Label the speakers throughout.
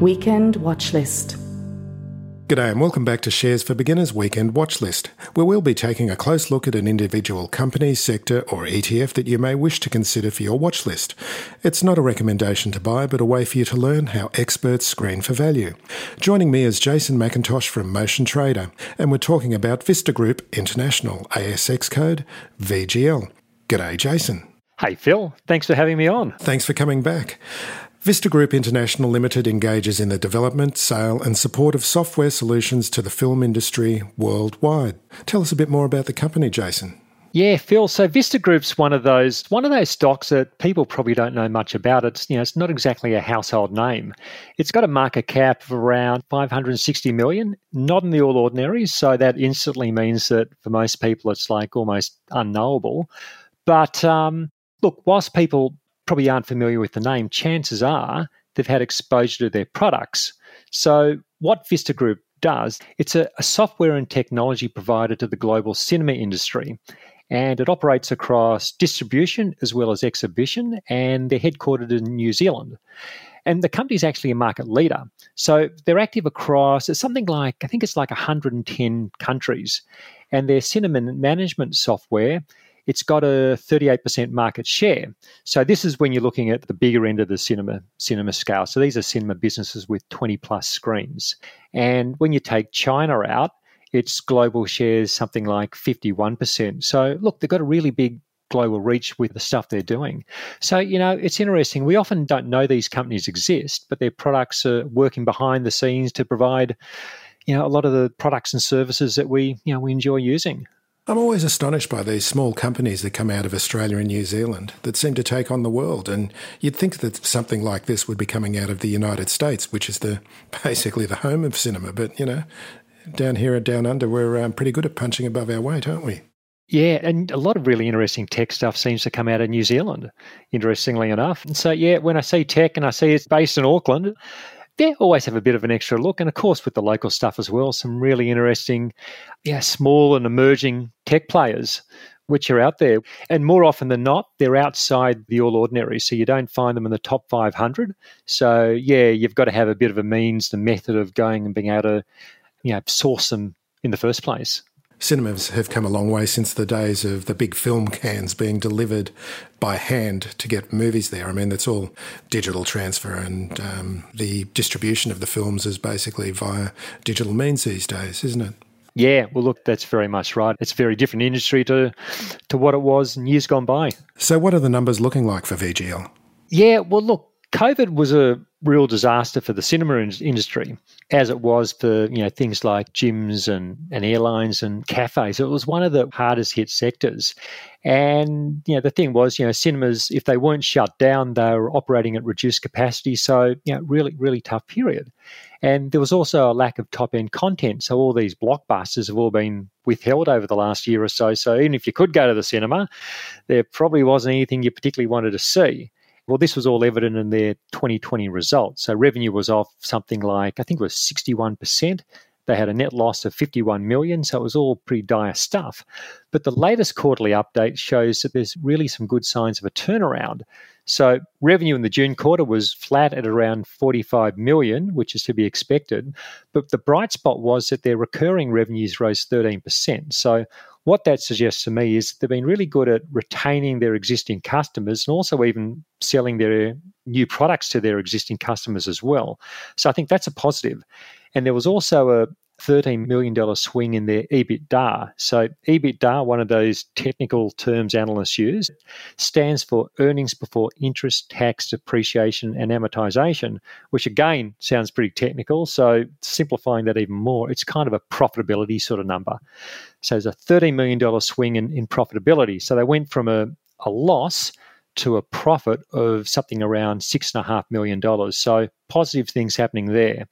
Speaker 1: Weekend Watch List.
Speaker 2: G'day and welcome back to Shares for Beginners Weekend Watch List, where we'll be taking a close look at an individual company, sector, or ETF that you may wish to consider for your watch list. It's not a recommendation to buy, but a way for you to learn how experts screen for value. Joining me is Jason McIntosh from Motion Trader, and we're talking about Vista Group International, ASX code VGL. G'day, Jason.
Speaker 3: Hey, Phil. Thanks for having me on.
Speaker 2: Thanks for coming back. Vista Group International Limited engages in the development, sale, and support of software solutions to the film industry worldwide. Tell us a bit more about the company, Jason.
Speaker 3: Yeah, Phil. So Vista Group's one of those one of those stocks that people probably don't know much about. It's you know it's not exactly a household name. It's got a market cap of around 560 million, not in the all ordinaries. So that instantly means that for most people it's like almost unknowable. But um, look, whilst people probably aren't familiar with the name, chances are they've had exposure to their products. So, what Vista Group does, it's a, a software and technology provider to the global cinema industry. And it operates across distribution as well as exhibition, and they're headquartered in New Zealand. And the company is actually a market leader. So they're active across it's something like, I think it's like 110 countries. And their cinema management software it's got a 38% market share. So this is when you're looking at the bigger end of the cinema cinema scale. So these are cinema businesses with 20 plus screens. And when you take China out, its global shares something like 51%. So look, they've got a really big global reach with the stuff they're doing. So, you know, it's interesting. We often don't know these companies exist, but their products are working behind the scenes to provide, you know, a lot of the products and services that we, you know, we enjoy using.
Speaker 2: I'm always astonished by these small companies that come out of Australia and New Zealand that seem to take on the world. And you'd think that something like this would be coming out of the United States, which is the basically the home of cinema. But you know, down here and down under, we're um, pretty good at punching above our weight, aren't we?
Speaker 3: Yeah, and a lot of really interesting tech stuff seems to come out of New Zealand, interestingly enough. And so, yeah, when I see tech and I see it's based in Auckland, they always have a bit of an extra look. And of course, with the local stuff as well, some really interesting, yeah, small and emerging tech players which are out there. And more often than not, they're outside the all ordinary. So you don't find them in the top 500. So, yeah, you've got to have a bit of a means, the method of going and being able to, you know, source them in the first place
Speaker 2: cinemas have come a long way since the days of the big film cans being delivered by hand to get movies there. I mean, it's all digital transfer, and um, the distribution of the films is basically via digital means these days, isn't it?
Speaker 3: Yeah, well, look, that's very much right. It's a very different industry to to what it was in years gone by.
Speaker 2: So, what are the numbers looking like for VGL?
Speaker 3: Yeah, well, look, COVID was a real disaster for the cinema industry, as it was for you know things like gyms and, and airlines and cafes. It was one of the hardest hit sectors. And you know the thing was, you know, cinemas if they weren't shut down, they were operating at reduced capacity. So you know, really, really tough period. And there was also a lack of top end content. So all these blockbusters have all been withheld over the last year or so. So even if you could go to the cinema, there probably wasn't anything you particularly wanted to see. Well, this was all evident in their 2020 results. So revenue was off something like, I think it was 61%. They had a net loss of 51 million, so it was all pretty dire stuff. But the latest quarterly update shows that there's really some good signs of a turnaround. So revenue in the June quarter was flat at around 45 million, which is to be expected. But the bright spot was that their recurring revenues rose 13%. So what that suggests to me is they've been really good at retaining their existing customers and also even selling their new products to their existing customers as well. So I think that's a positive. And there was also a $13 million swing in their EBITDA. So, EBITDA, one of those technical terms analysts use, stands for earnings before interest, tax, depreciation, and amortization, which again sounds pretty technical. So, simplifying that even more, it's kind of a profitability sort of number. So, there's a $13 million swing in, in profitability. So, they went from a a loss to a profit of something around $6.5 million. So positive things happening there.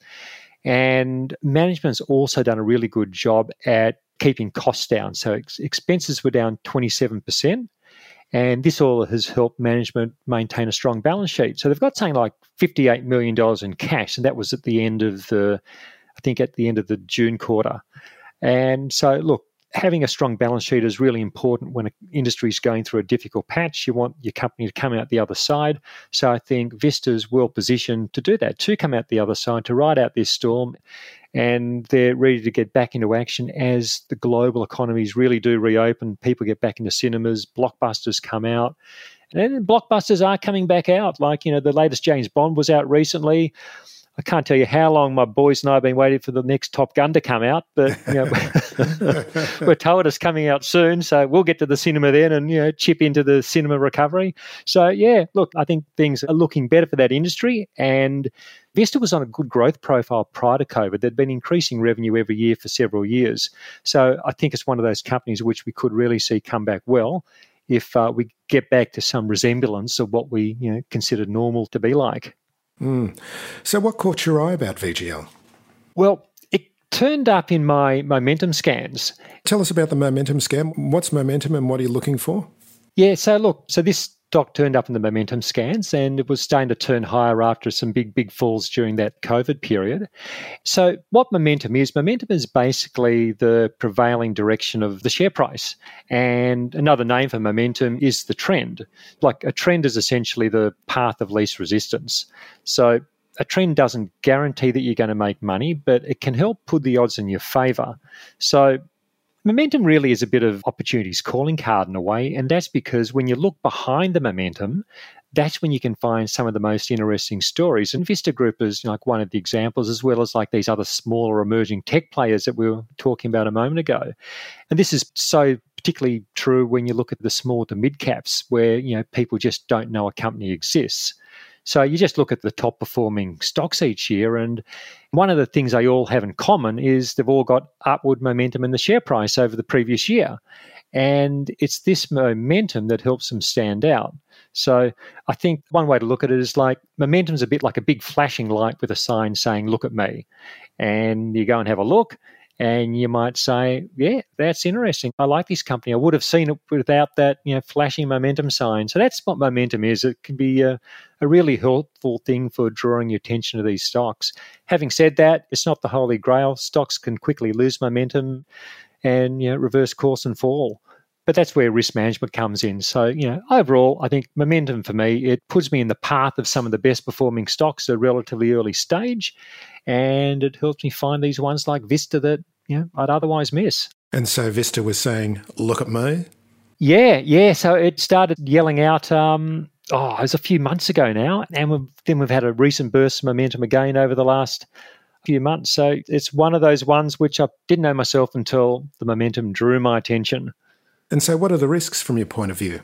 Speaker 3: And management's also done a really good job at keeping costs down. So ex- expenses were down 27%. And this all has helped management maintain a strong balance sheet. So they've got something like $58 million in cash. And that was at the end of the, I think, at the end of the June quarter. And so, look, having a strong balance sheet is really important when an industry is going through a difficult patch. You want your company to come out the other side. So I think Vista's well positioned to do that, to come out the other side, to ride out this storm. And they're ready to get back into action as the global economies really do reopen. People get back into cinemas, blockbusters come out. And blockbusters are coming back out. Like, you know, the latest James Bond was out recently. I can't tell you how long my boys and I have been waiting for the next Top Gun to come out, but you know, we're told it's coming out soon, so we'll get to the cinema then and you know chip into the cinema recovery. So yeah, look, I think things are looking better for that industry, and Vista was on a good growth profile prior to COVID. They'd been increasing revenue every year for several years, so I think it's one of those companies which we could really see come back well if uh, we get back to some resemblance of what we you know consider normal to be like.
Speaker 2: Mm. So, what caught your eye about VGL?
Speaker 3: Well, it turned up in my momentum scans.
Speaker 2: Tell us about the momentum scan. What's momentum and what are you looking for?
Speaker 3: Yeah, so look, so this stock turned up in the momentum scans and it was starting to turn higher after some big, big falls during that COVID period. So, what momentum is? Momentum is basically the prevailing direction of the share price. And another name for momentum is the trend. Like a trend is essentially the path of least resistance. So, a trend doesn't guarantee that you're going to make money, but it can help put the odds in your favor. So, Momentum really is a bit of opportunities calling card in a way, and that's because when you look behind the momentum, that's when you can find some of the most interesting stories. And Vista Group is like one of the examples, as well as like these other smaller emerging tech players that we were talking about a moment ago. And this is so particularly true when you look at the small to mid caps, where you know people just don't know a company exists. So you just look at the top performing stocks each year, and one of the things they all have in common is they've all got upward momentum in the share price over the previous year. And it's this momentum that helps them stand out. So I think one way to look at it is like momentum's a bit like a big flashing light with a sign saying, Look at me. And you go and have a look, and you might say, "Yeah, that's interesting. I like this company. I would have seen it without that, you know, flashing momentum sign." So that's what momentum is. It can be a, a really helpful thing for drawing your attention to these stocks. Having said that, it's not the holy grail. Stocks can quickly lose momentum and you know reverse course and fall. But that's where risk management comes in. So, you know, overall, I think momentum for me, it puts me in the path of some of the best performing stocks at a relatively early stage. And it helps me find these ones like Vista that, you know, I'd otherwise miss.
Speaker 2: And so Vista was saying, look at me.
Speaker 3: Yeah, yeah. So it started yelling out, um, oh, it was a few months ago now. And we've, then we've had a recent burst of momentum again over the last few months. So it's one of those ones which I didn't know myself until the momentum drew my attention.
Speaker 2: And so, what are the risks from your point of view?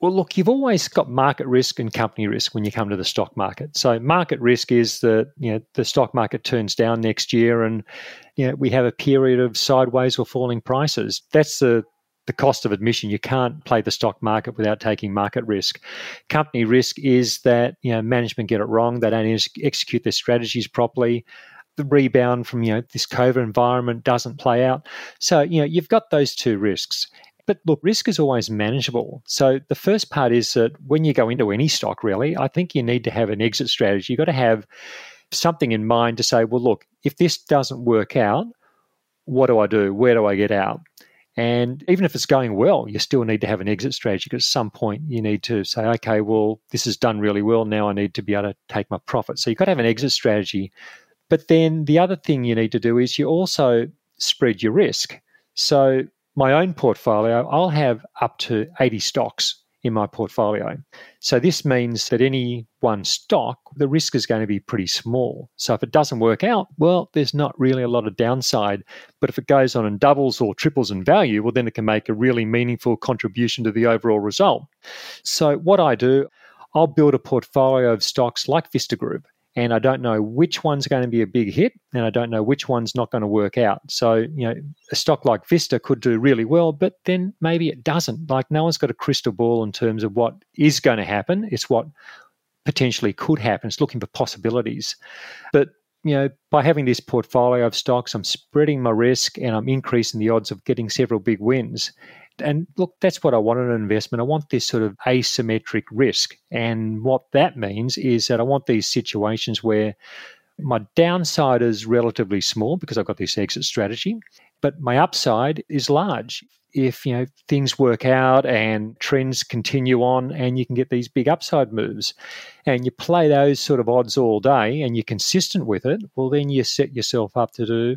Speaker 3: Well, look, you've always got market risk and company risk when you come to the stock market. So, market risk is that you know the stock market turns down next year, and you know we have a period of sideways or falling prices. That's the the cost of admission. You can't play the stock market without taking market risk. Company risk is that you know management get it wrong. They don't execute their strategies properly. The rebound from you know this COVID environment doesn't play out. So you know you've got those two risks. But look, risk is always manageable. So the first part is that when you go into any stock, really, I think you need to have an exit strategy. You've got to have something in mind to say, well, look, if this doesn't work out, what do I do? Where do I get out? And even if it's going well, you still need to have an exit strategy because at some point you need to say, okay, well, this has done really well. Now I need to be able to take my profit. So you've got to have an exit strategy. But then the other thing you need to do is you also spread your risk. So my own portfolio, I'll have up to 80 stocks in my portfolio. So this means that any one stock, the risk is going to be pretty small. So if it doesn't work out, well, there's not really a lot of downside. But if it goes on and doubles or triples in value, well, then it can make a really meaningful contribution to the overall result. So what I do, I'll build a portfolio of stocks like Vista Group and I don't know which one's going to be a big hit, and I don't know which one's not going to work out. So, you know, a stock like Vista could do really well, but then maybe it doesn't. Like, no one's got a crystal ball in terms of what is going to happen. It's what potentially could happen. It's looking for possibilities. But you know, by having this portfolio of stocks, I'm spreading my risk and I'm increasing the odds of getting several big wins. And look, that's what I want in an investment. I want this sort of asymmetric risk. And what that means is that I want these situations where my downside is relatively small because I've got this exit strategy, but my upside is large. If you know things work out and trends continue on and you can get these big upside moves and you play those sort of odds all day and you're consistent with it, well then you set yourself up to do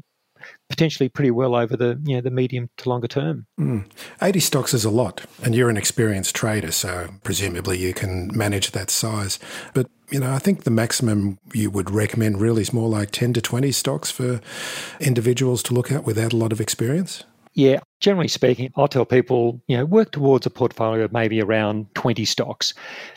Speaker 3: potentially pretty well over the you know the medium to longer term.
Speaker 2: Mm. 80 stocks is a lot, and you're an experienced trader, so presumably you can manage that size. But you know, I think the maximum you would recommend really is more like 10 to 20 stocks for individuals to look at without a lot of experience.
Speaker 3: Yeah, generally speaking, I'll tell people, you know, work towards a portfolio of maybe around 20 stocks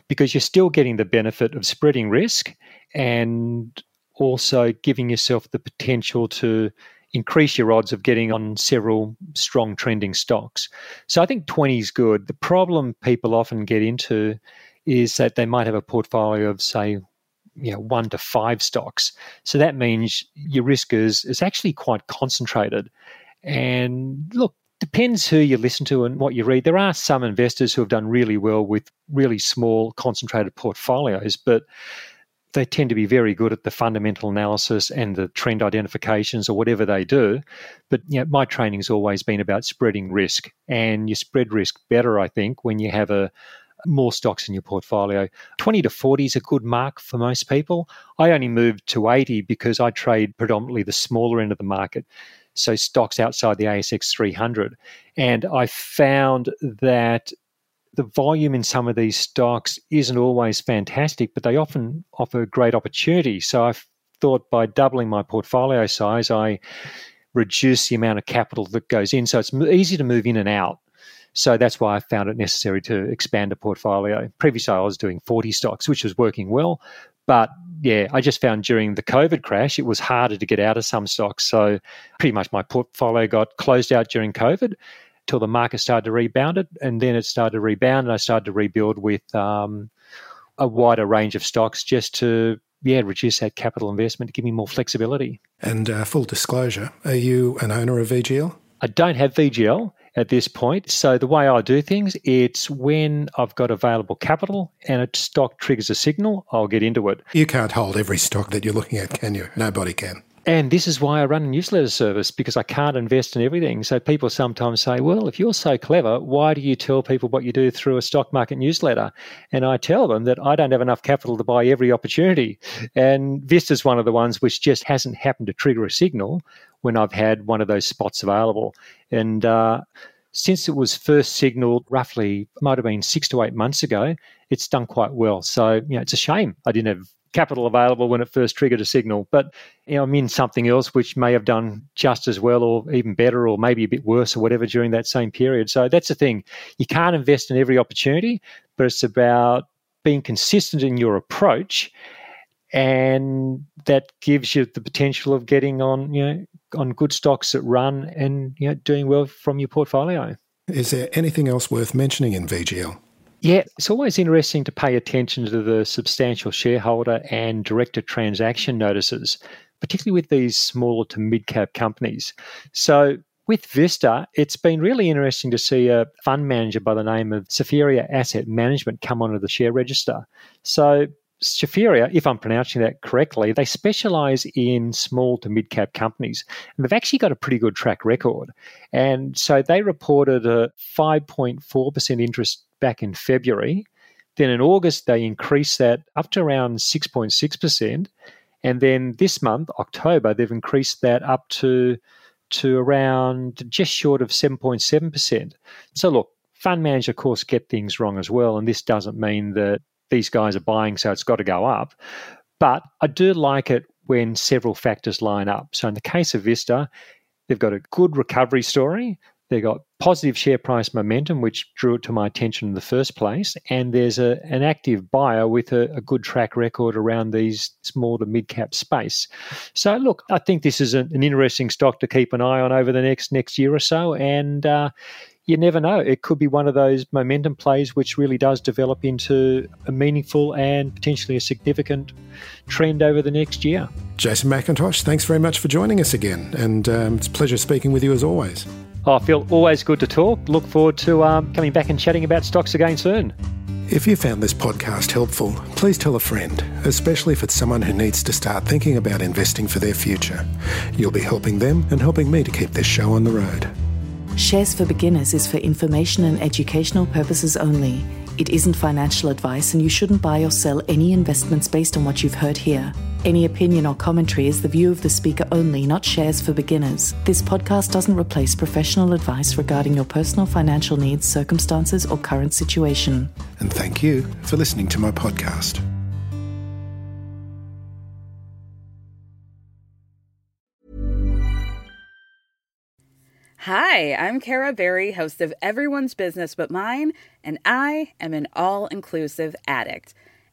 Speaker 3: because you're still getting the benefit of spreading risk and also giving yourself the potential to increase your odds of getting on several strong trending stocks. So I think 20 is good. The problem people often get into is that they might have a portfolio of, say, you know, one to five stocks. So that means your risk is, is actually quite concentrated. And look, depends who you listen to and what you read. There are some investors who have done really well with really small, concentrated portfolios, but they tend to be very good at the fundamental analysis and the trend identifications or whatever they do. But you know, my training's always been about spreading risk, and you spread risk better, I think, when you have a more stocks in your portfolio. 20 to 40 is a good mark for most people. I only moved to 80 because I trade predominantly the smaller end of the market. So, stocks outside the ASX 300. And I found that the volume in some of these stocks isn't always fantastic, but they often offer great opportunity. So I thought by doubling my portfolio size, I reduce the amount of capital that goes in. So it's easy to move in and out. So that's why I found it necessary to expand a portfolio. Previously, I was doing 40 stocks, which was working well. But yeah, I just found during the COVID crash, it was harder to get out of some stocks. So pretty much my portfolio got closed out during COVID till the market started to rebound it, and then it started to rebound, and I started to rebuild with um, a wider range of stocks just to yeah reduce that capital investment to give me more flexibility.
Speaker 2: And uh, full disclosure, are you an owner of VGL?
Speaker 3: I don't have VGL at this point. So the way I do things, it's when I've got available capital and a stock triggers a signal, I'll get into it.
Speaker 2: You can't hold every stock that you're looking at, can you? Nobody can.
Speaker 3: And this is why I run a newsletter service because I can't invest in everything. So people sometimes say, well, if you're so clever, why do you tell people what you do through a stock market newsletter? And I tell them that I don't have enough capital to buy every opportunity. And Vista's one of the ones which just hasn't happened to trigger a signal when I've had one of those spots available. And, uh, since it was first signaled roughly might have been six to eight months ago, it's done quite well. So, you know, it's a shame I didn't have capital available when it first triggered a signal. But you know, I'm in something else which may have done just as well or even better or maybe a bit worse or whatever during that same period. So that's the thing. You can't invest in every opportunity, but it's about being consistent in your approach and that gives you the potential of getting on, you know, on good stocks that run and you know doing well from your portfolio.
Speaker 2: Is there anything else worth mentioning in VGL?
Speaker 3: Yeah, it's always interesting to pay attention to the substantial shareholder and director transaction notices, particularly with these smaller to mid cap companies. So, with Vista, it's been really interesting to see a fund manager by the name of Sophia Asset Management come onto the share register. So, Sophia, if I'm pronouncing that correctly, they specialize in small to mid cap companies. And they've actually got a pretty good track record. And so they reported a 5.4% interest back in February. Then in August, they increased that up to around 6.6%. And then this month, October, they've increased that up to, to around just short of 7.7%. So, look, fund managers, of course, get things wrong as well. And this doesn't mean that these guys are buying, so it's got to go up. But I do like it when several factors line up. So, in the case of Vista, they've got a good recovery story They got positive share price momentum, which drew it to my attention in the first place. And there's a, an active buyer with a, a good track record around these small to mid cap space. So, look, I think this is an, an, interesting stock to keep an eye on over the next next year or so. And uh, you never know. It could be one of those momentum plays which really does develop into a meaningful and potentially a significant trend over the next year.
Speaker 2: Jason McIntosh, thanks very much for joining us again. And um, it's a pleasure speaking with you as always.
Speaker 3: Oh, I feel always good to talk. Look forward to um, coming back and chatting about stocks again soon.
Speaker 2: If you found this podcast helpful, please tell a friend, especially if it's someone who needs to start thinking about investing for their future. You'll be helping them and helping me to keep this show on the road.
Speaker 1: Shares for Beginners is for information and educational purposes only. It isn't financial advice, and you shouldn't buy or sell any investments based on what you've heard here. Any opinion or commentary is the view of the speaker only, not shares for beginners. This podcast doesn't replace professional advice regarding your personal financial needs, circumstances, or current situation.
Speaker 2: And thank you for listening to my podcast.
Speaker 4: Hi, I'm Kara Berry, host of Everyone's Business But Mine, and I am an all inclusive addict.